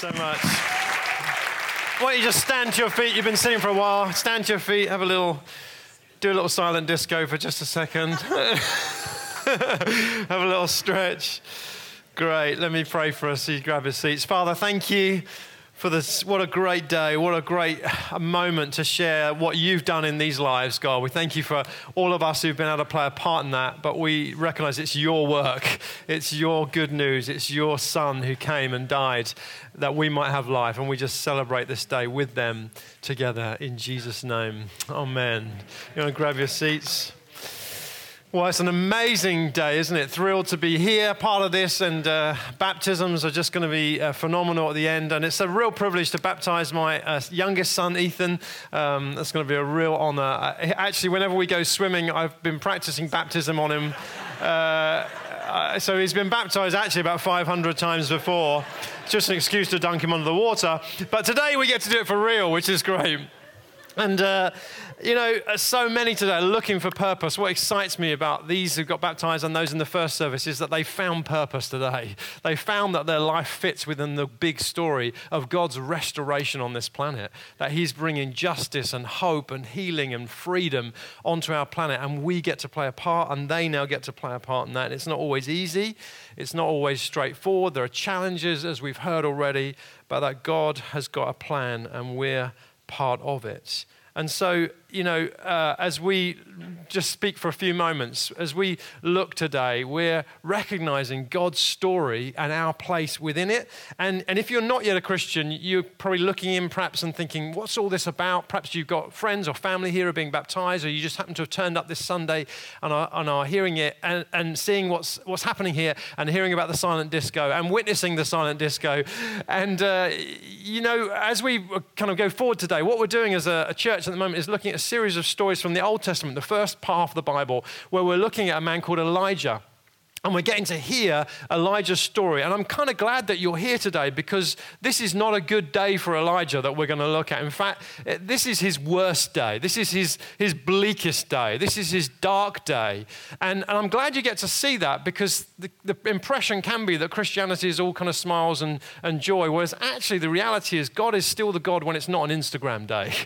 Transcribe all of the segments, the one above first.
so much. Why don't you just stand to your feet? You've been sitting for a while. Stand to your feet, have a little, do a little silent disco for just a second. have a little stretch. Great. Let me pray for us. You grab your seats. Father, thank you for this. What a great day. What a great uh, moment to share what you've done in these lives, God. We thank you for all of us who've been able to play a part in that, but we recognize it's your work. It's your good news. It's your son who came and died that we might have life. And we just celebrate this day with them together in Jesus' name. Amen. You want to grab your seats? Well, it's an amazing day, isn't it? Thrilled to be here, part of this, and uh, baptisms are just going to be uh, phenomenal at the end. And it's a real privilege to baptize my uh, youngest son, Ethan. Um, that's going to be a real honor. actually, whenever we go swimming, I've been practicing baptism on him. Uh, uh, so he's been baptized actually about 500 times before. It's just an excuse to dunk him under the water. But today we get to do it for real, which is great. And uh, you know, uh, so many today are looking for purpose. What excites me about these who got baptized and those in the first service is that they found purpose today. They found that their life fits within the big story of God's restoration on this planet, that He's bringing justice and hope and healing and freedom onto our planet, and we get to play a part, and they now get to play a part in that. And it's not always easy, it's not always straightforward. There are challenges, as we've heard already, but that God has got a plan, and we're part of it. And so, you know, uh, as we just speak for a few moments, as we look today, we're recognizing God's story and our place within it. And, and if you're not yet a Christian, you're probably looking in perhaps and thinking, what's all this about? Perhaps you've got friends or family here who are being baptized, or you just happen to have turned up this Sunday and are, and are hearing it and, and seeing what's, what's happening here and hearing about the silent disco and witnessing the silent disco. And, uh, you know, as we kind of go forward today, what we're doing as a, a church at the moment is looking at a series of stories from the Old Testament, the first half of the Bible, where we're looking at a man called Elijah. And we're getting to hear Elijah's story. And I'm kind of glad that you're here today because this is not a good day for Elijah that we're going to look at. In fact, eh, this is his worst day. This is his, his bleakest day. This is his dark day. And, and I'm glad you get to see that because the, the impression can be that Christianity is all kind of smiles and, and joy, whereas actually the reality is God is still the God when it's not an Instagram day.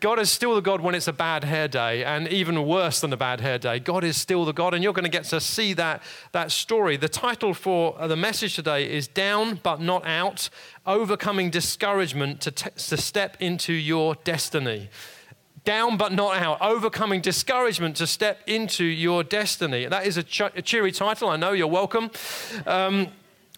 God is still the God when it's a bad hair day, and even worse than a bad hair day. God is still the God, and you're going to get to see that, that story. The title for the message today is Down But Not Out Overcoming Discouragement to, t- to Step into Your Destiny down but not out, overcoming discouragement to step into your destiny. That is a, ch- a cheery title. I know you're welcome. Um,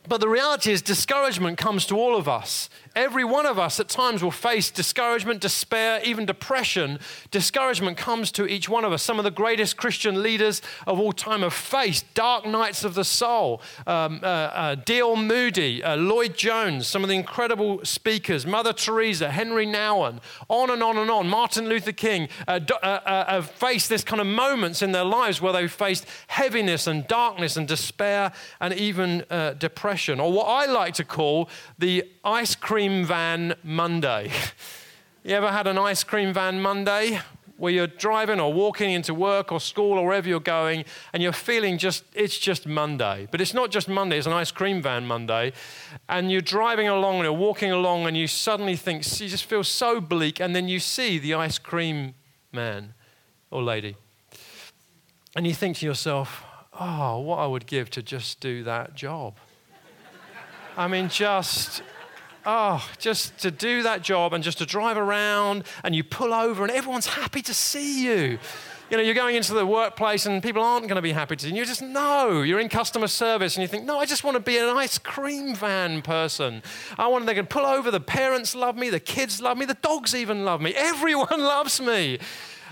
but the reality is, discouragement comes to all of us. Every one of us at times will face discouragement, despair, even depression. Discouragement comes to each one of us. Some of the greatest Christian leaders of all time have faced dark nights of the soul. Um, uh, uh. Moody, uh, Lloyd Jones, some of the incredible speakers, Mother Teresa, Henry Nouwen, on and on and on. Martin Luther King uh, uh, uh, have faced this kind of moments in their lives where they've faced heaviness and darkness and despair and even depression, or what I like to call the ice cream van Monday. You ever had an ice cream van Monday where you're driving or walking into work or school or wherever you're going and you're feeling just, it's just Monday. But it's not just Monday, it's an ice cream van Monday. And you're driving along and you're walking along and you suddenly think, you just feel so bleak. And then you see the ice cream man or lady. And you think to yourself, oh, what I would give to just do that job. I mean, just oh, just to do that job and just to drive around and you pull over and everyone's happy to see you. You know, you're going into the workplace and people aren't going to be happy to you. You just know you're in customer service and you think, no, I just want to be an ice cream van person. I want they can pull over. The parents love me, the kids love me, the dogs even love me. Everyone loves me.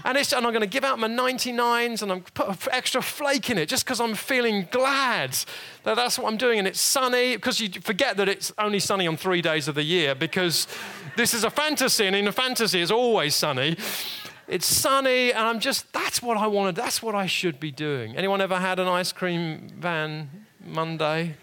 And, and, I'm going to give out my 99s and I'm put an extra flake in it just because I'm feeling glad that that's what I'm doing. And it's sunny because you forget that it's only sunny on three days of the year because this is a fantasy and in a fantasy it's always sunny. It's sunny and I'm just, that's what I wanted. That's what I should be doing. Anyone ever had an ice cream van Monday?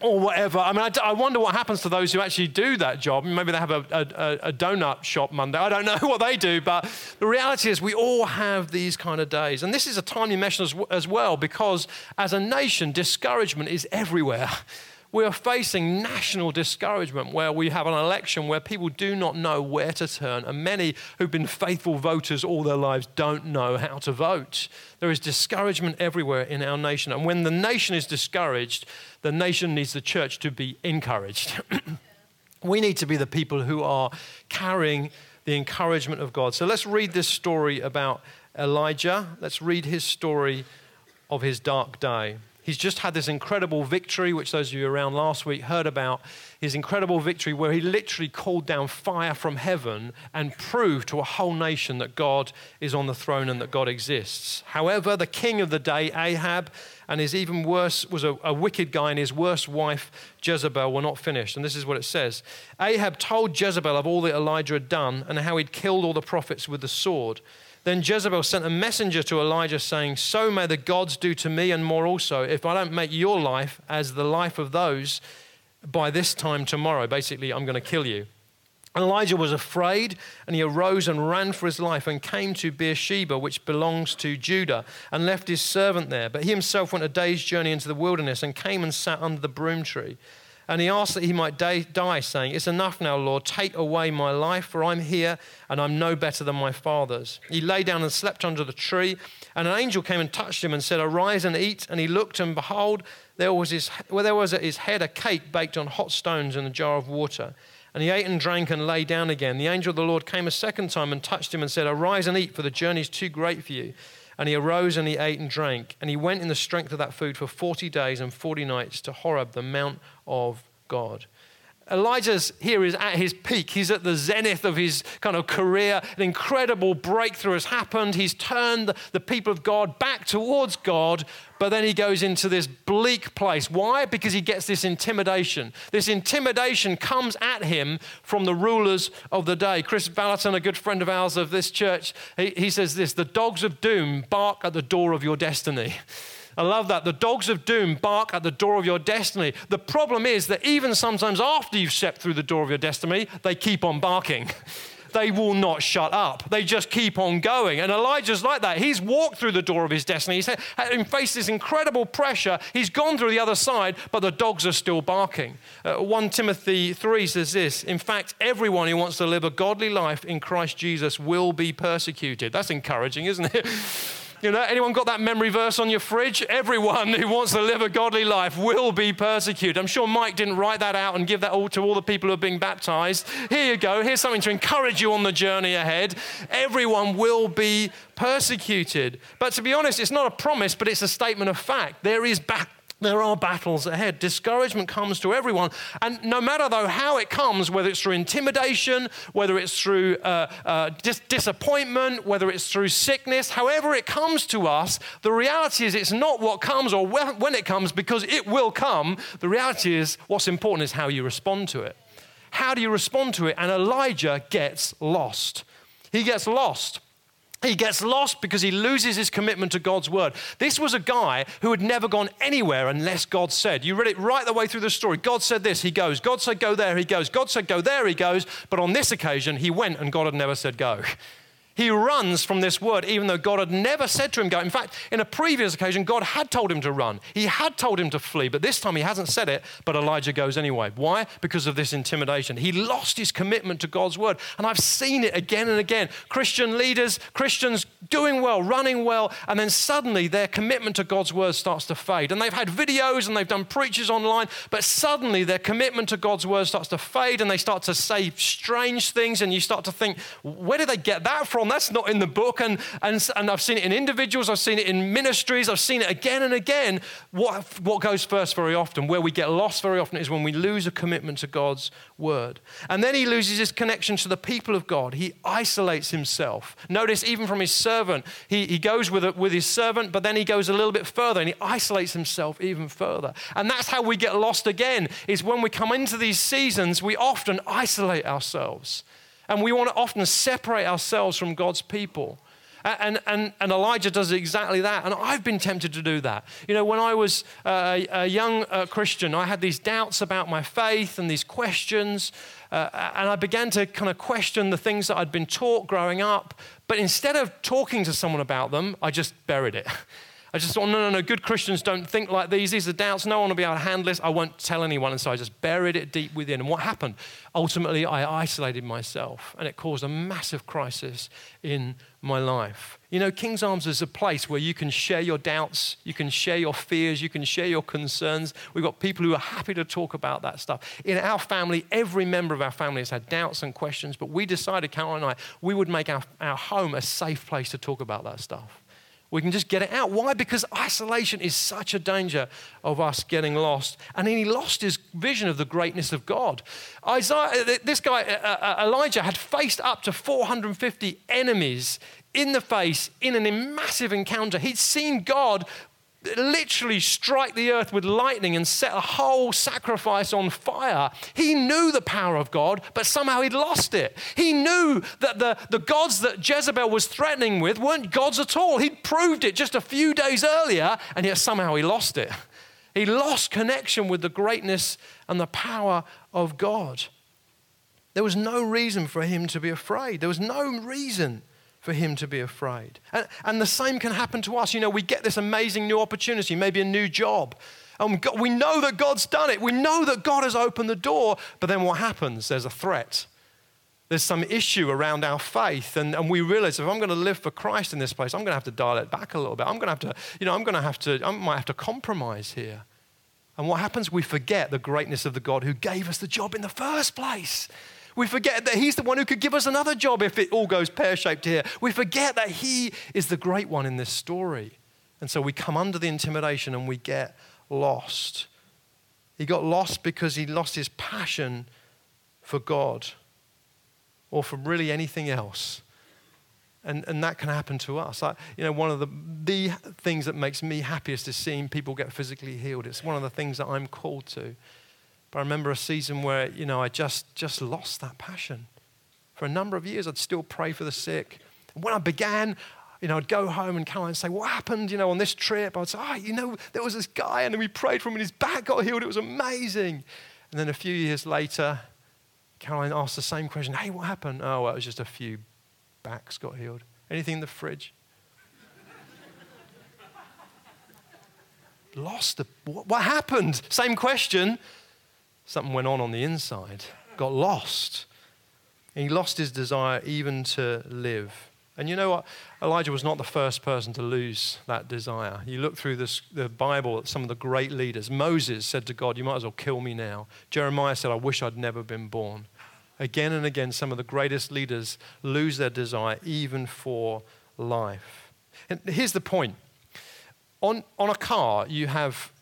Or whatever. I mean, I, I, wonder what happens to those who actually do that job. Maybe they have a, a, a, donut shop Monday. I don't know what they do, but the reality is we all have these kind of days. And this is a timely message as, as well because as a nation, discouragement is everywhere. We are facing national discouragement where we have an election where people do not know where to turn, and many who've been faithful voters all their lives don't know how to vote. There is discouragement everywhere in our nation. And when the nation is discouraged, the nation needs the church to be encouraged. we need to be the people who are carrying the encouragement of God. So let's read this story about Elijah. Let's read his story of his dark day. He's just had this incredible victory, which those of you around last week heard about. His incredible victory, where he literally called down fire from heaven and proved to a whole nation that God is on the throne and that God exists. However, the king of the day, Ahab, and his even worse was a, a wicked guy, and his worst wife, Jezebel, were not finished. And this is what it says Ahab told Jezebel of all that Elijah had done and how he'd killed all the prophets with the sword. Then Jezebel sent a messenger to Elijah saying, So may the gods do to me and more also, if I don't make your life as the life of those by this time tomorrow. Basically, I'm going to kill you. And Elijah was afraid and he arose and ran for his life and came to Beersheba, which belongs to Judah, and left his servant there. But he himself went a day's journey into the wilderness and came and sat under the broom tree. And he asked that he might die, saying, It's enough now, Lord, take away my life, for I'm here and I'm no better than my fathers. He lay down and slept under the tree, and an angel came and touched him and said, Arise and eat. And he looked, and behold, there was, his, well, there was at his head a cake baked on hot stones and a jar of water. And he ate and drank and lay down again. The angel of the Lord came a second time and touched him and said, Arise and eat, for the journey is too great for you. And he arose and he ate and drank. And he went in the strength of that food for 40 days and 40 nights to Horeb, the mount of God. Elijah's here is at his peak. He's at the zenith of his kind of career. An incredible breakthrough has happened. He's turned the people of God back towards God, but then he goes into this bleak place. Why? Because he gets this intimidation. This intimidation comes at him from the rulers of the day. Chris Vallotton, a good friend of ours of this church, he, he says this The dogs of doom bark at the door of your destiny. I love that. The dogs of doom bark at the door of your destiny. The problem is that even sometimes after you've stepped through the door of your destiny, they keep on barking. they will not shut up. They just keep on going. And Elijah's like that. He's walked through the door of his destiny. He's faced this incredible pressure. He's gone through the other side, but the dogs are still barking. Uh, 1 Timothy 3 says this In fact, everyone who wants to live a godly life in Christ Jesus will be persecuted. That's encouraging, isn't it? You know, anyone got that memory verse on your fridge? Everyone who wants to live a godly life will be persecuted. I'm sure Mike didn't write that out and give that all to all the people who are being baptized. Here you go. Here's something to encourage you on the journey ahead. Everyone will be persecuted. But to be honest, it's not a promise, but it's a statement of fact. There is back there are battles ahead. Discouragement comes to everyone. And no matter, though, how it comes, whether it's through intimidation, whether it's through uh, uh, dis- disappointment, whether it's through sickness, however it comes to us, the reality is it's not what comes or when it comes because it will come. The reality is what's important is how you respond to it. How do you respond to it? And Elijah gets lost. He gets lost. He gets lost because he loses his commitment to God's word. This was a guy who had never gone anywhere unless God said. You read it right the way through the story. God said this, he goes. God said go there, he goes. God said go there, he goes. But on this occasion, he went and God had never said go. He runs from this word, even though God had never said to him, Go. In fact, in a previous occasion, God had told him to run. He had told him to flee, but this time he hasn't said it, but Elijah goes anyway. Why? Because of this intimidation. He lost his commitment to God's word. And I've seen it again and again. Christian leaders, Christians doing well, running well, and then suddenly their commitment to God's word starts to fade. And they've had videos and they've done preachers online, but suddenly their commitment to God's word starts to fade and they start to say strange things, and you start to think, Where did they get that from? That's not in the book. And, and, and I've seen it in individuals, I've seen it in ministries, I've seen it again and again. What, what goes first very often, where we get lost very often, is when we lose a commitment to God's word. And then he loses his connection to the people of God. He isolates himself. Notice, even from his servant, he, he goes with, with his servant, but then he goes a little bit further and he isolates himself even further. And that's how we get lost again, is when we come into these seasons, we often isolate ourselves. And we want to often separate ourselves from God's people. And, and, and Elijah does exactly that. And I've been tempted to do that. You know, when I was uh, a young uh, Christian, I had these doubts about my faith and these questions. Uh, and I began to kind of question the things that I'd been taught growing up. But instead of talking to someone about them, I just buried it. I just thought, no, no, no, good Christians don't think like these. These are doubts. No one will be able to handle this. I won't tell anyone. And so I just buried it deep within. And what happened? Ultimately, I isolated myself, and it caused a massive crisis in my life. You know, King's Arms is a place where you can share your doubts, you can share your fears, you can share your concerns. We've got people who are happy to talk about that stuff. In our family, every member of our family has had doubts and questions, but we decided, Caroline and I, we would make our, our home a safe place to talk about that stuff. We can just get it out. Why? Because isolation is such a danger of us getting lost. And he lost his vision of the greatness of God. Isaiah, this guy, uh, uh, Elijah, had faced up to 450 enemies in the face in an massive encounter. He'd seen God literally strike the earth with lightning and set a whole sacrifice on fire. He knew the power of God, but somehow he'd lost it. He knew that the, the gods that Jezebel was threatening with weren't gods at all. He'd proved it just a few days earlier, and yet somehow he lost it. He lost connection with the greatness and the power of God. There was no reason for him to be afraid. There was no reason for him to be afraid. And, and the same can happen to us. You know, we get this amazing new opportunity, maybe a new job. And we know that God's done it. We know that God has opened the door. But then what happens? There's a threat. There's some issue around our faith. And, and we realize if I'm going to live for Christ in this place, I'm going to have to dial it back a little bit. I'm going to have to, you know, I'm going to have to, I might have to compromise here. And what happens? We forget the greatness of the God who gave us the job in the first place. We forget that He's the one who could give us another job if it all goes pear shaped here. We forget that He is the great one in this story. And so we come under the intimidation and we get lost. He got lost because he lost his passion for God or for really anything else. And, and that can happen to us. I, you know, one of the, the things that makes me happiest is seeing people get physically healed. It's one of the things that I'm called to. But I remember a season where, you know, I just, just lost that passion. For a number of years, I'd still pray for the sick. And when I began, you know, I'd go home and Caroline say, What happened, you know, on this trip? I'd say, Oh, you know, there was this guy and we prayed for him and his back got healed. It was amazing. And then a few years later, Caroline asked the same question Hey, what happened? Oh, well, it was just a few backs got healed. Anything in the fridge? Lost the, what happened? Same question something went on on the inside, got lost. And he lost his desire even to live. And you know what? Elijah was not the first person to lose that desire. You look through this, the Bible at some of the great leaders. Moses said to God, You might as well kill me now. Jeremiah said, I wish I'd never been born. Again and again, some of the greatest leaders lose their desire even for life. And here's the point on, on a car, you have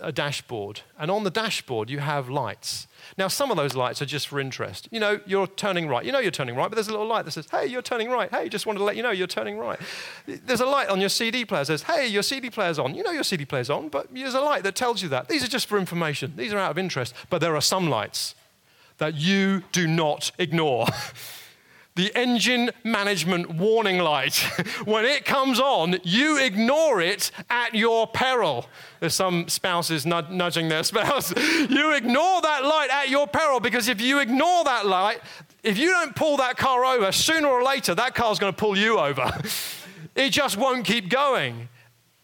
a, dashboard, and on the dashboard you have lights. Now, some of those lights are just for interest. You know, you're turning right. You know you're turning right, but there's a little light that says, hey, you're turning right. Hey, just wanted to let you know you're turning right. There's a light on your CD player that says, hey, your CD player's on. You know your CD player's on, but there's a light that tells you that. These are just for information. These are out of interest. But there are some lights that you do not ignore. the engine management warning light. when it comes on, you ignore it at your peril. There's some spouses nudging their spouse. you ignore that light at your peril because if you ignore that light, if you don't pull that car over, sooner or later, that car's going to pull you over. it just won't keep going.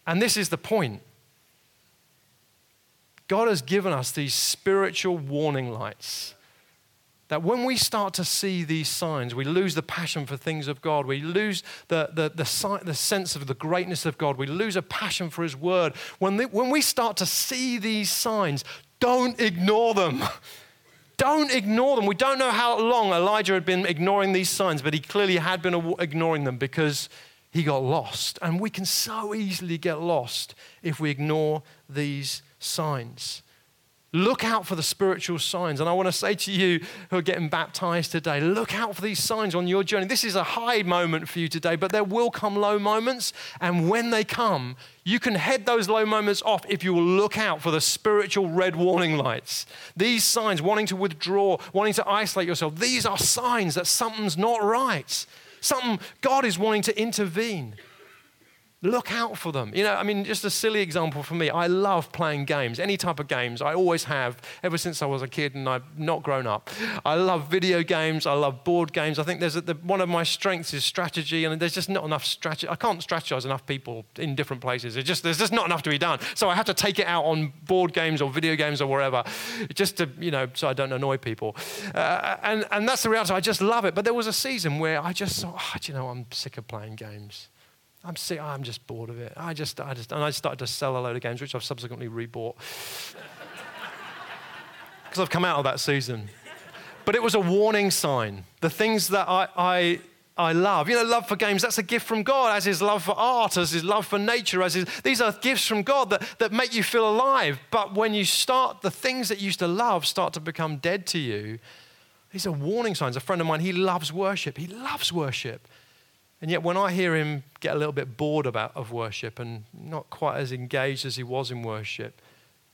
And this is the point. God has given us these spiritual warning lights that when we start to see these signs, we lose the passion for things of God. We lose the, the, the, the sense of the greatness of God. We lose a passion for His Word. When, the, when we start to see these signs, don't ignore them. Don't ignore them. We don't know how long Elijah had been ignoring these signs, but he clearly had been ignoring them because he got lost. And we can so easily get lost if we ignore these signs. Look out for the spiritual signs. And I want to say to you who are getting baptized today, look out for these signs on your journey. This is a high moment for you today, but there will come low moments. And when they come, you can head those low moments off if you will look out for the spiritual red warning lights. These signs, wanting to withdraw, wanting to isolate yourself, these are signs that something's not right. Something, God is wanting to intervene. Look out for them. You know, I mean, just a silly example for me. I love playing games, any type of games. I always have, ever since I was a kid and I've not grown up. I love video games. I love board games. I think there's a, the, one of my strengths is strategy, and there's just not enough strategy. I can't strategize enough people in different places. just, there's just not enough to be done. So I have to take it out on board games or video games or wherever, just to, you know, so I don't annoy people. Uh, and, and that's the reality. I just love it. But there was a season where I just thought, oh, you know, I'm sick of playing games. I'm sick. I'm just bored of it. I just, I just, and I started to sell a load of games, which I've subsequently rebought because I've come out of that season. But it was a warning sign. The things that I, I, I love, you know, love for games, that's a gift from God, as his love for art, as his love for nature, as his, these are gifts from God that, that make you feel alive. But when you start, the things that you used to love start to become dead to you. These are warning signs. A friend of mine, he loves worship. He loves worship. And yet, when I hear him get a little bit bored about, of worship and not quite as engaged as he was in worship,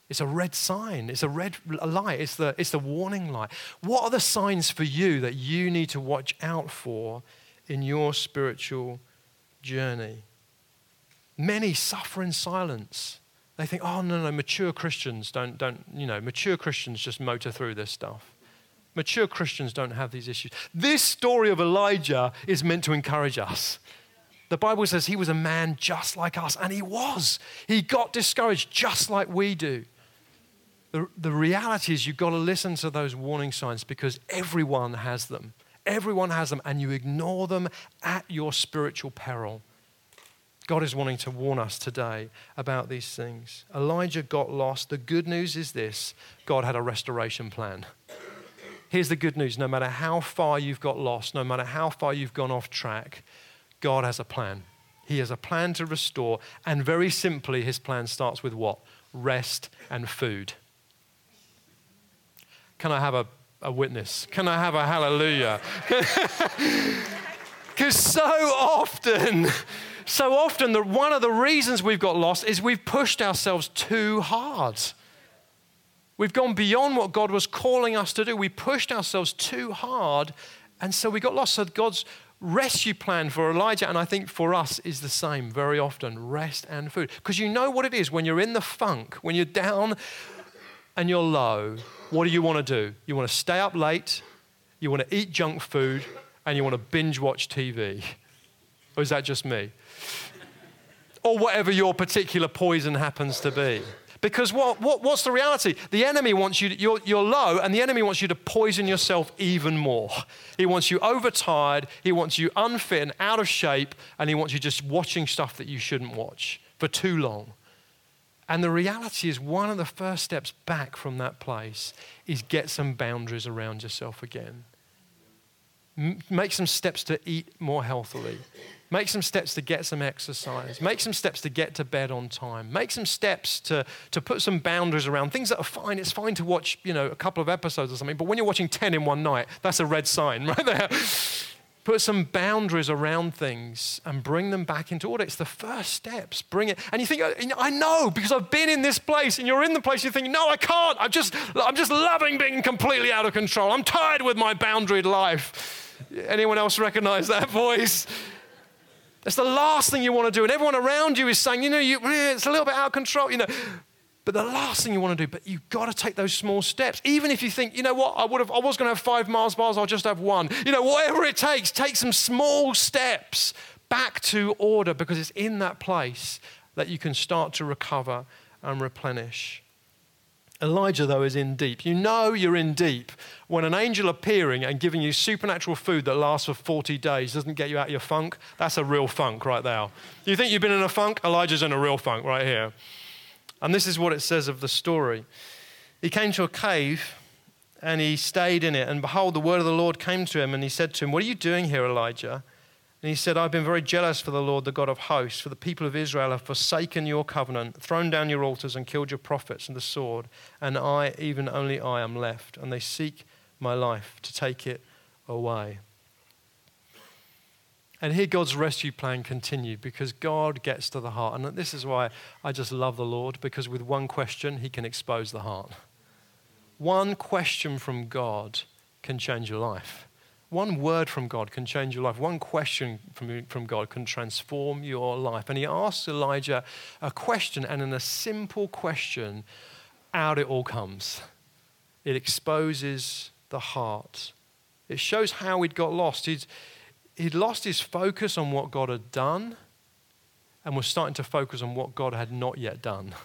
it's a red sign. It's a red light. It's the, it's the warning light. What are the signs for you that you need to watch out for in your spiritual journey? Many suffer in silence. They think, oh, no, no, mature Christians don't, don't, you know, mature Christians just motor through this stuff. Mature Christians don't have these issues. This story of Elijah is meant to encourage us. The Bible says he was a man just like us, and he was. He got discouraged just like we do. The, the reality is, you've got to listen to those warning signs because everyone has them. Everyone has them, and you ignore them at your spiritual peril. God is wanting to warn us today about these things. Elijah got lost. The good news is this God had a restoration plan. Here's the good news no matter how far you've got lost, no matter how far you've gone off track, God has a plan. He has a plan to restore. And very simply, his plan starts with what? Rest and food. Can I have a, a witness? Can I have a hallelujah? Because so often, so often, the, one of the reasons we've got lost is we've pushed ourselves too hard. We've gone beyond what God was calling us to do. We pushed ourselves too hard, and so we got lost. So God's rescue plan for Elijah, and I think for us, is the same very often rest and food. Because you know what it is when you're in the funk, when you're down and you're low, what do you want to do? You want to stay up late, you want to eat junk food, and you want to binge watch TV. Or is that just me? Or whatever your particular poison happens to be. Because what, what, what's the reality? The enemy wants you, to, you're, you're low, and the enemy wants you to poison yourself even more. He wants you overtired, he wants you unfit and out of shape, and he wants you just watching stuff that you shouldn't watch for too long. And the reality is, one of the first steps back from that place is get some boundaries around yourself again. M- make some steps to eat more healthily. Make some steps to get some exercise. Make some steps to get to bed on time. Make some steps to, to put some boundaries around things that are fine. It's fine to watch, you know, a couple of episodes or something, but when you're watching 10 in one night, that's a red sign right there. Put some boundaries around things and bring them back into order. It's the first steps. Bring it. And you think, oh, I know because I've been in this place, and you're in the place you think, no, I can't. I'm just, I'm just loving being completely out of control. I'm tired with my boundaried life. Anyone else recognize that voice? That's the last thing you want to do. And everyone around you is saying, you know, you, eh, it's a little bit out of control, you know. But the last thing you want to do, but you've got to take those small steps. Even if you think, you know what, I would have I was going to have five Mars bars, I'll just have one. You know, whatever it takes, take some small steps back to order because it's in that place that you can start to recover and replenish. Elijah, though, is in deep. You know you're in deep when an angel appearing and giving you supernatural food that lasts for 40 days doesn't get you out of your funk. That's a real funk right there. You think you've been in a funk? Elijah's in a real funk right here. And this is what it says of the story. He came to a cave and he stayed in it. And behold, the word of the Lord came to him and he said to him, What are you doing here, Elijah? And he said, I've been very jealous for the Lord, the God of hosts, for the people of Israel have forsaken your covenant, thrown down your altars, and killed your prophets and the sword. And I, even only I, am left. And they seek my life to take it away. And here God's rescue plan continued because God gets to the heart. And this is why I just love the Lord, because with one question, he can expose the heart. One question from God can change your life One word from God can change your life. One question from, from God can transform your life. And he asks Elijah a question, and in a simple question, out it all comes. It exposes the heart. It shows how he'd got lost. He'd, he'd lost his focus on what God had done and was starting to focus on what God had not yet done.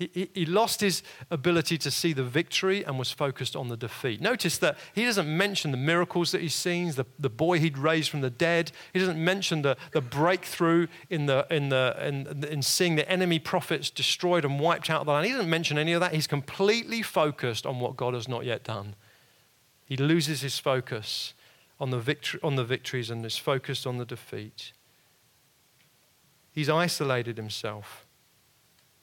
He, he, lost his ability to see the victory and was focused on the defeat. Notice that he doesn't mention the miracles that he's seen, the, the boy he'd raised from the dead. He doesn't mention the, the breakthrough in, the, in, the, in, in seeing the enemy prophets destroyed and wiped out of the land. He doesn't mention any of that. He's completely focused on what God has not yet done. He loses his focus on the, victory, on the victories and is focused on the defeat. He's isolated himself.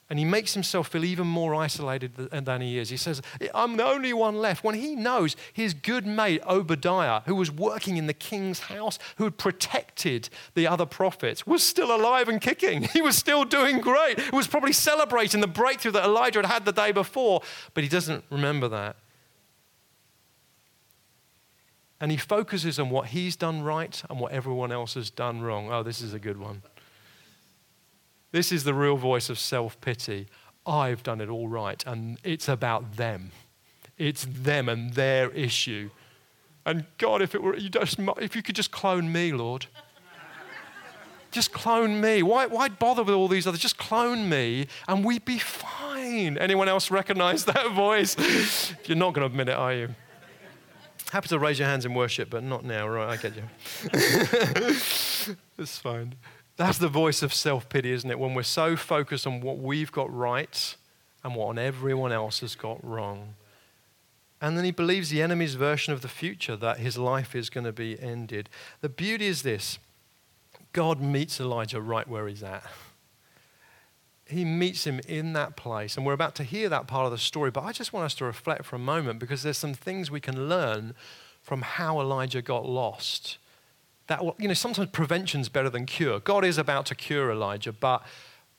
And he makes himself feel even more isolated than he is. He says, I'm the only one left. When he knows his good mate Obadiah, who was working in the king's house, who had protected the other prophets, was still alive and kicking. He was still doing great. He was probably celebrating the breakthrough that Elijah had had the day before, but he doesn't remember that. And he focuses on what he's done right and what everyone else has done wrong. Oh, this is a good one. This is the real voice of self pity. I've done it all right, and it's about them. It's them and their issue. And God, if it were you just, if you could just clone me, Lord. Just clone me. Why, why bother with all these others? Just clone me and we'd be fine. Anyone else recognize that voice? You're not going to admit it, are you? Happy to raise your hands in worship, but not now, right? I get you. it's fine. That's the voice of self pity, isn't it? When we're so focused on what we've got right and what everyone else has got wrong. And then he believes the enemy's version of the future, that his life is going to be ended. The beauty is this God meets Elijah right where he's at. He meets him in that place. And we're about to hear that part of the story, but I just want us to reflect for a moment because there's some things we can learn from how Elijah got lost that, you know, sometimes prevention's better than cure. God is about to cure Elijah, but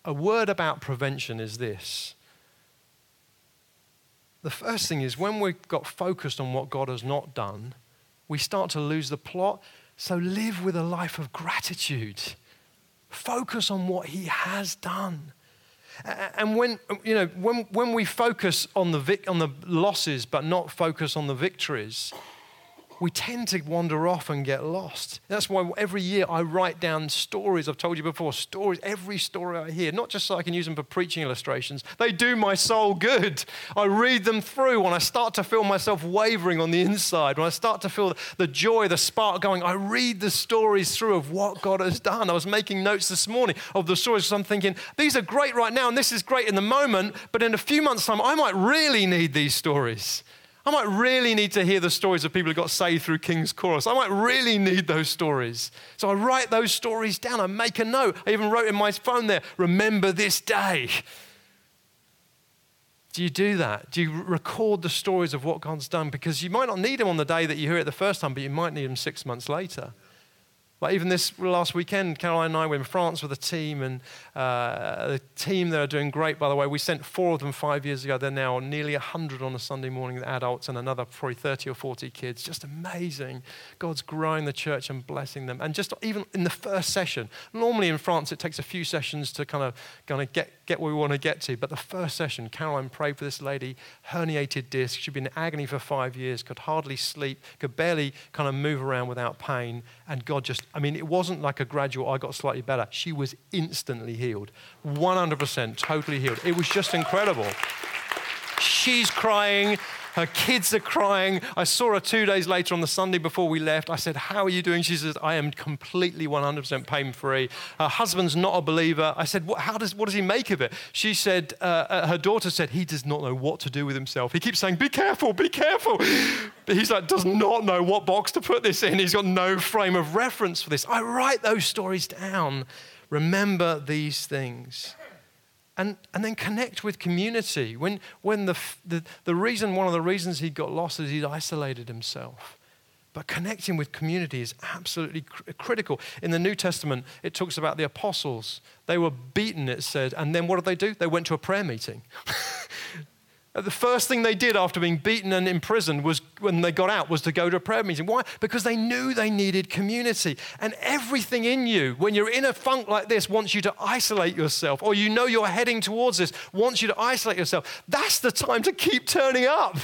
a word about prevention is this. The first thing is when we've got focused on what God has not done, we start to lose the plot. So live with a life of gratitude. Focus on what He has done. And when, you know, when, when we focus on the, vic- on the losses but not focus on the victories, we tend to wander off and get lost. That's why every year I write down stories. I've told you before, stories, every story I hear, not just so I can use them for preaching illustrations. They do my soul good. I read them through when I start to feel myself wavering on the inside, when I start to feel the joy, the spark going, I read the stories through of what God has done. I was making notes this morning of the stories because I'm thinking, these are great right now and this is great in the moment, but in a few months' time, I might really need these stories. I might really need to hear the stories of people who got saved through King's Chorus. I might really need those stories. So I write those stories down. I make a note. I even wrote in my phone there, remember this day. Do you do that? Do you record the stories of what God's done? Because you might not need them on the day that you hear it the first time, but you might need them six months later. Like even this last weekend, Caroline and I were in France with a team, and uh, the team that are doing great, by the way. We sent four of them five years ago. They're now nearly 100 on a Sunday morning, adults, and another probably 30 or 40 kids. Just amazing. God's growing the church and blessing them. And just even in the first session, normally in France, it takes a few sessions to kind of, kind of get, get where we want to get to. But the first session, Caroline prayed for this lady, herniated disc. She'd been in agony for five years, could hardly sleep, could barely kind of move around without pain. And God just I mean, it wasn't like a gradual, I got slightly better. She was instantly healed. 100% totally healed. It was just incredible. She's crying. Her kids are crying. I saw her two days later on the Sunday before we left. I said, How are you doing? She says, I am completely 100% pain free. Her husband's not a believer. I said, what, how does, what does he make of it? She said, uh, uh, Her daughter said, He does not know what to do with himself. He keeps saying, Be careful, be careful. But he's like, does not know what box to put this in. He's got no frame of reference for this. I write those stories down. Remember these things and, and then connect with community. When, when the, the, the reason, one of the reasons he got lost is he'd isolated himself. But connecting with community is absolutely cr- critical. In the New Testament, it talks about the apostles. They were beaten, it said, and then what did they do? They went to a prayer meeting. Uh, the first thing they did after being beaten and imprisoned was when they got out was to go to a prayer meeting. Why? Because they knew they needed community. And everything in you, when you're in a funk like this, wants you to isolate yourself, or you know you're heading towards this, wants you to isolate yourself. That's the time to keep turning up.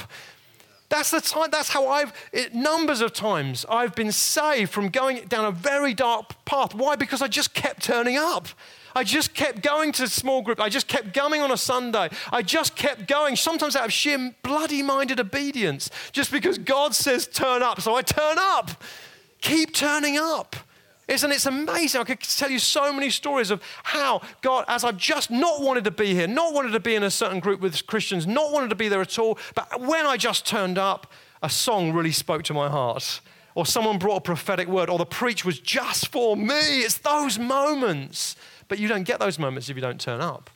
That's the time, that's how I've, it, numbers of times, I've been saved from going down a very dark path. Why? Because I just kept turning up. I just kept going to small group. I just kept going on a Sunday. I just kept going, sometimes out of sheer bloody minded obedience, just because God says turn up. So I turn up. Keep turning up. Isn't it? It's amazing. I could tell you so many stories of how God, as I've just not wanted to be here, not wanted to be in a certain group with Christians, not wanted to be there at all, but when I just turned up, a song really spoke to my heart. Or someone brought a prophetic word, or the preach was just for me. It's those moments but you don't get those moments if you don't turn up.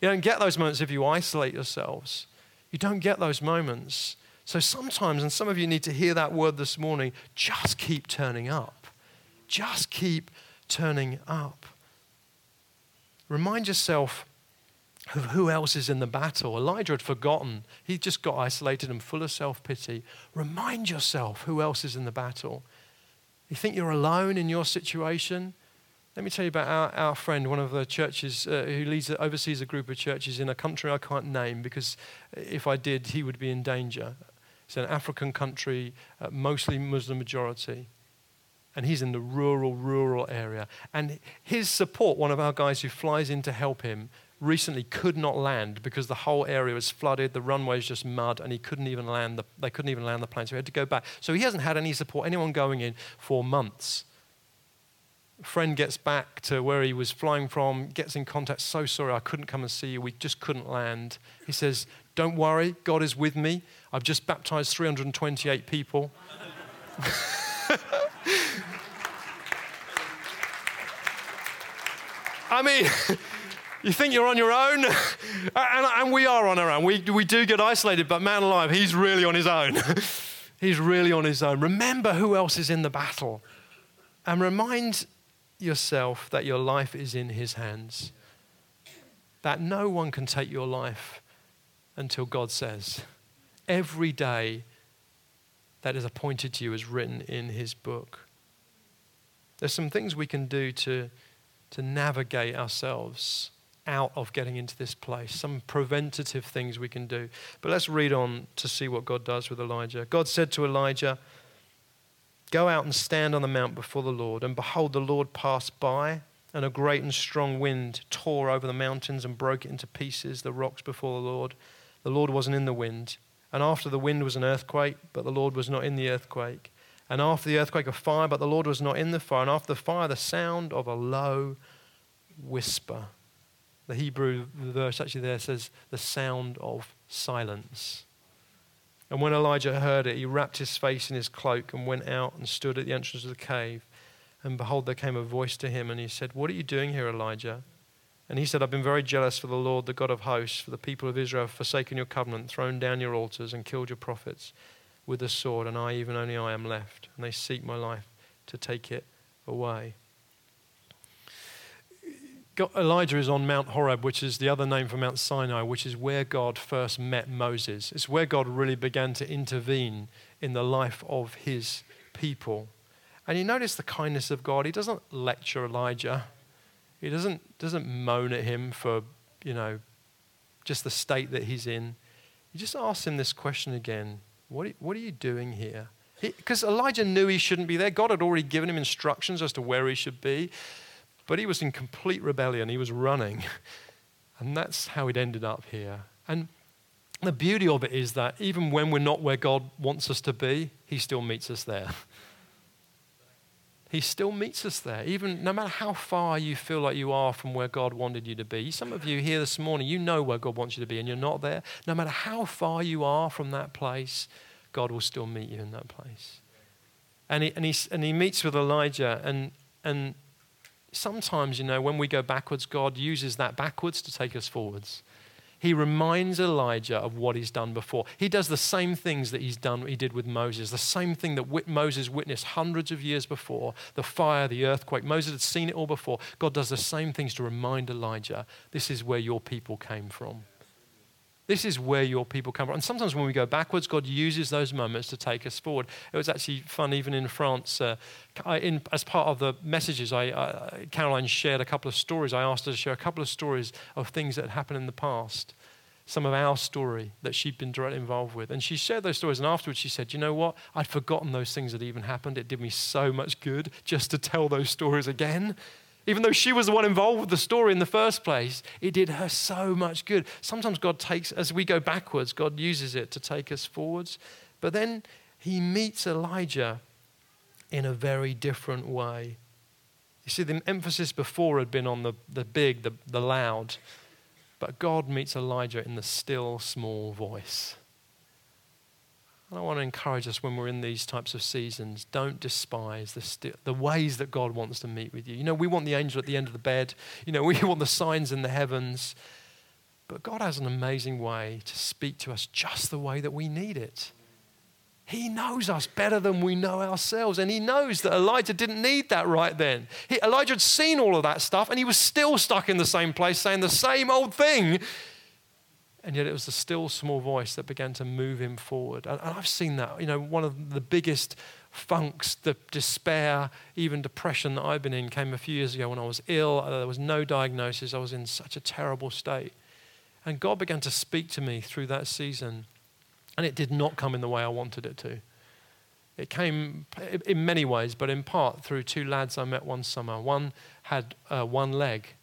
You don't get those moments if you isolate yourselves. You don't get those moments. So sometimes, and some of you need to hear that word this morning, just keep turning up. Just keep turning up. Remind yourself of who else is in the battle. Elijah had forgotten. He just got isolated and full of self pity. Remind yourself who else is in the battle. You think you're alone in your situation? Let me tell you about our, our friend, one of the churches uh, who leads, oversees a group of churches in a country I can't name because if I did, he would be in danger. It's an African country, uh, mostly Muslim majority. And he's in the rural, rural area. And his support, one of our guys who flies in to help him, recently could not land because the whole area was flooded, the runway is just mud, and he couldn't even land the, they couldn't even land the plane, so he had to go back. So he hasn't had any support, anyone going in for months friend gets back to where he was flying from, gets in contact, so sorry, I couldn't come and see you, we just couldn't land. He says, Don't worry, God is with me. I've just baptized 328 people. I mean, you think you're on your own? and, and, we are on our own. We, we do get isolated, but man alive, he's really on his own. he's really on his own. Remember who else is in the battle. And remind yourself that your life is in His hands, that no one can take your life until God says. Every day that is appointed to you is written in His book. There's some things we can do to, to navigate ourselves out of getting into this place, some preventative things we can do. But let's read on to see what God does with Elijah. God said to Elijah, Go out and stand on the mount before the Lord. And behold, the Lord passed by, and a great and strong wind tore over the mountains and broke it into pieces, the rocks before the Lord. The Lord wasn't in the wind. And after the wind was an earthquake, but the Lord was not in the earthquake. And after the earthquake, a fire, but the Lord was not in the fire. And after the fire, the sound of a low whisper. The Hebrew verse actually there says the sound of silence. And when Elijah heard it, he wrapped his face in his cloak and went out and stood at the entrance of the cave. And behold, there came a voice to him, and he said, What are you doing here, Elijah? And he said, I've been very jealous for the Lord, the God of hosts, for the people of Israel have forsaken your covenant, thrown down your altars, and killed your prophets with the sword, and I, even only I, am left. And they seek my life to take it away. Elijah is on Mount Horeb, which is the other name for Mount Sinai, which is where God first met Moses. It's where God really began to intervene in the life of his people. And you notice the kindness of God. He doesn't lecture Elijah. He doesn't, doesn't moan at him for, you know, just the state that he's in. He just asks him this question again What what are you doing here? Because Elijah knew he shouldn't be there. God had already given him instructions as to where he should be. But he was in complete rebellion. He was running. And that's how it ended up here. And the beauty of it is that even when we're not where God wants us to be, he still meets us there. He still meets us there, even no matter how far you feel like you are from where God wanted you to be. Some of you here this morning, you know where God wants you to be, and you're not there. No matter how far you are from that place, God will still meet you in that place. And he, and he, and he meets with Elijah, and, and sometimes, you know, when we go backwards, God uses that backwards to take us forwards. He reminds Elijah of what he's done before. He does the same things that he's done, he did with Moses, the same thing that Moses witnessed hundreds of years before the fire, the earthquake. Moses had seen it all before. God does the same things to remind Elijah this is where your people came from. This is where your people come from. And sometimes when we go backwards, God uses those moments to take us forward. It was actually fun, even in France. Uh, I, in, as part of the messages, I, Caroline shared a couple of stories. I asked her to share a couple of stories of things that had happened in the past, some of our story that she'd been directly involved with. And she shared those stories. And afterwards, she said, You know what? I'd forgotten those things that even happened. It did me so much good just to tell those stories again. Even though she was the one involved with the story in the first place, it did her so much good. Sometimes God takes, as we go backwards, God uses it to take us forwards. But then he meets Elijah in a very different way. You see, the emphasis before had been on the, the big, the, the loud. But God meets Elijah in the still, small voice. And I want to encourage us when we're in these types of seasons, don't despise the, st- the ways that God wants to meet with you. You know, we want the angel at the end of the bed, you know, we want the signs in the heavens. But God has an amazing way to speak to us just the way that we need it. He knows us better than we know ourselves. And he knows that Elijah didn't need that right then. He, Elijah had seen all of that stuff and he was still stuck in the same place saying the same old thing. And yet it was the still small voice that began to move him forward. And, I've seen that. You know, one of the biggest funks, the despair, even depression that I've been in came a few years ago when I was ill. Uh, there was no diagnosis. I was in such a terrible state. And God began to speak to me through that season. And it did not come in the way I wanted it to. It came in many ways, but in part through two lads I met one summer. One had uh, one leg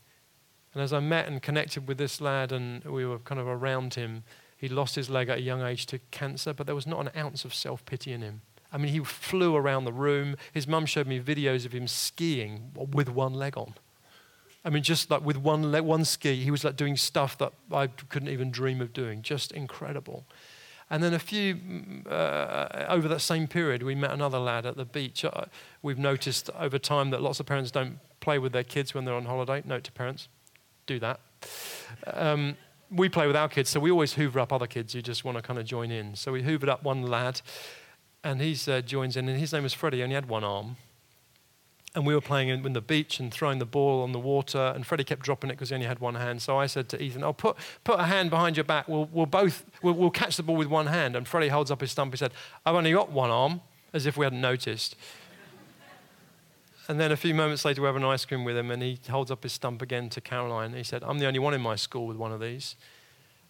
and as I met and connected with this lad and we were kind of around him, he lost his leg at a young age to cancer, but there was not an ounce of self pity in him. I mean, he flew around the room. His mum showed me videos of him skiing with one leg on. I mean, just like with one leg, one ski, he was like doing stuff that I couldn't even dream of doing. Just incredible. And then a few mm, uh, over that same period, we met another lad at the beach. Uh, we've noticed over time that lots of parents don't play with their kids when they're on holiday. Note to parents do that. Um, we play with our kids, so we always hoover up other kids who just want to kind of join in. So we hoovered up one lad, and he uh, joins in, and his name was Freddie, he only had one arm. And we were playing in, in the beach and throwing the ball on the water, and Freddie kept dropping it because he only had one hand. So I said to Ethan, "Oh, put, put a hand behind your back. We'll, we'll both we'll, we'll catch the ball with one hand." And Freddie holds up his stump. He said, "I've only got one arm," as if we hadn't noticed. And then a few moments later, we have an ice cream with him, and he holds up his stump again to Caroline. He said, I'm the only one in my school with one of these.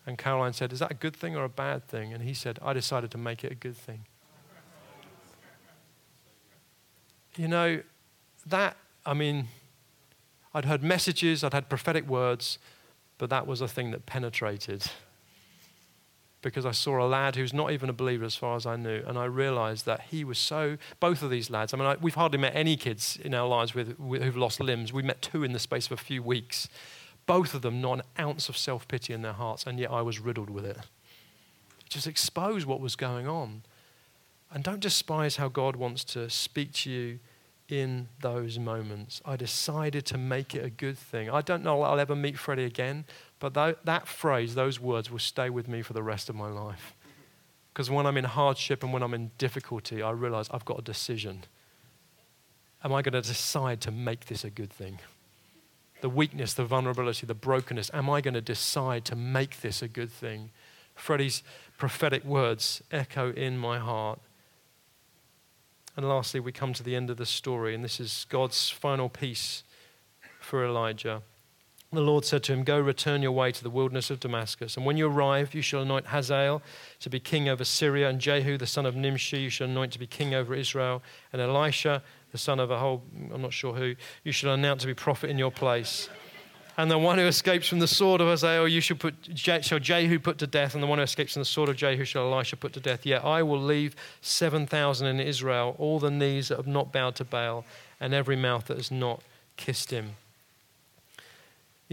And Caroline said, Is that a good thing or a bad thing? And he said, I decided to make it a good thing. You know, that, I mean, I'd heard messages, I'd had prophetic words, but that was a thing that penetrated because I saw a lad who's not even a believer as far as I knew, and I realized that he was so. Both of these lads, I mean, I, we've hardly met any kids in our lives with, with, who've lost limbs. We met two in the space of a few weeks. Both of them, not an ounce of self pity in their hearts, and yet I was riddled with it. Just expose what was going on. And don't despise how God wants to speak to you in those moments. I decided to make it a good thing. I don't know I'll ever meet Freddie again, but that, that phrase, those words will stay with me for the rest of my life. Because when I'm in hardship and when I'm in difficulty, I realize I've got a decision. Am I going to decide to make this a good thing? The weakness, the vulnerability, the brokenness, am I going to decide to make this a good thing? Freddie's prophetic words echo in my heart. And lastly, we come to the end of the story, and this is God's final piece for Elijah. The Lord said to him, Go return your way to the wilderness of Damascus. And when you arrive, you shall anoint Hazael to be king over Syria, and Jehu, the son of Nimshi, you shall anoint to be king over Israel, and Elisha, the son of a whole, I'm not sure who, you shall anoint to be prophet in your place. And the one who escapes from the sword of Hazael, you shall, put, shall Jehu put to death, and the one who escapes from the sword of Jehu shall Elisha put to death. Yet I will leave 7,000 in Israel, all the knees that have not bowed to Baal, and every mouth that has not kissed him.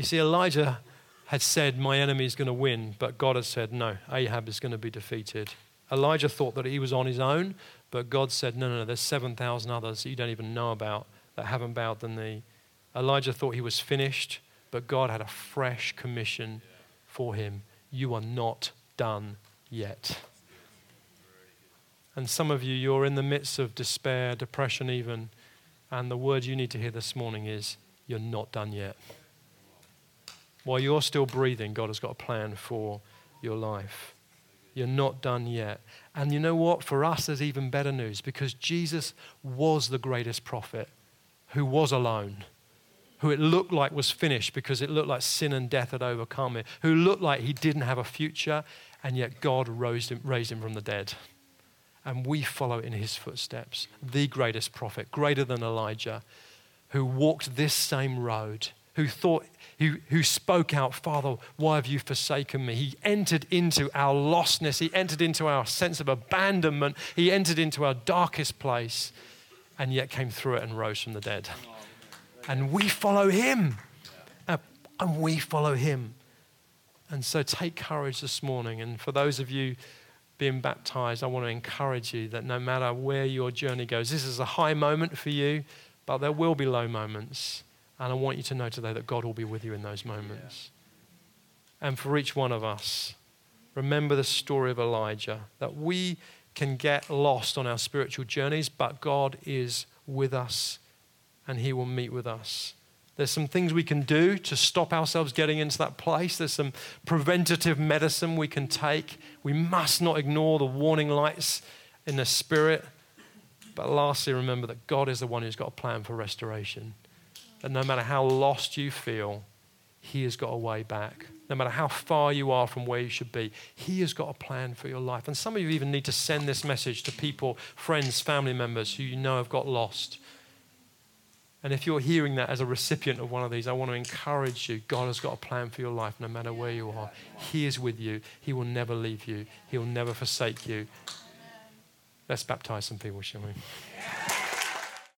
You see, Elijah had said, My enemy is going to win, but God had said, No, Ahab is going to be defeated. Elijah thought that he was on his own, but God said, No, no, no, there's 7,000 others that you don't even know about that haven't bowed the knee. Elijah thought he was finished, but God had a fresh commission for him. You are not done yet. And some of you, you're in the midst of despair, depression, even, and the word you need to hear this morning is, You're not done yet. While you're still breathing, God has got a plan for your life. You're not done yet. And you know what? For us, there's even better news because Jesus was the greatest prophet who was alone, who it looked like was finished because it looked like sin and death had overcome it, who looked like he didn't have a future, and yet God raised him, raised him from the dead. And we follow in his footsteps, the greatest prophet, greater than Elijah, who walked this same road, who thought who, who spoke out, Father, why have you forsaken me? He entered into our lostness. He entered into our sense of abandonment. He entered into our darkest place and yet came through it and rose from the dead. And we follow him. Uh, and we follow him. And so take courage this morning. And for those of you being baptized, I want to encourage you that no matter where your journey goes, this is a high moment for you, but there will be low moments. And I want you to know today that God will be with you in those moments. Yeah. And for each one of us, remember the story of Elijah that we can get lost on our spiritual journeys, but God is with us and He will meet with us. There's some things we can do to stop ourselves getting into that place. There's some preventative medicine we can take. We must not ignore the warning lights in the spirit. But lastly, remember that God is the one who's got a plan for restoration. And no matter how lost you feel, He has got a way back. No matter how far you are from where you should be, He has got a plan for your life. And some of you even need to send this message to people, friends, family members who you know have got lost. And if you're hearing that as a recipient of one of these, I want to encourage you. God has got a plan for your life no matter where you are. He is with you. He will never leave you, He will never forsake you. Let's baptize some people, shall we?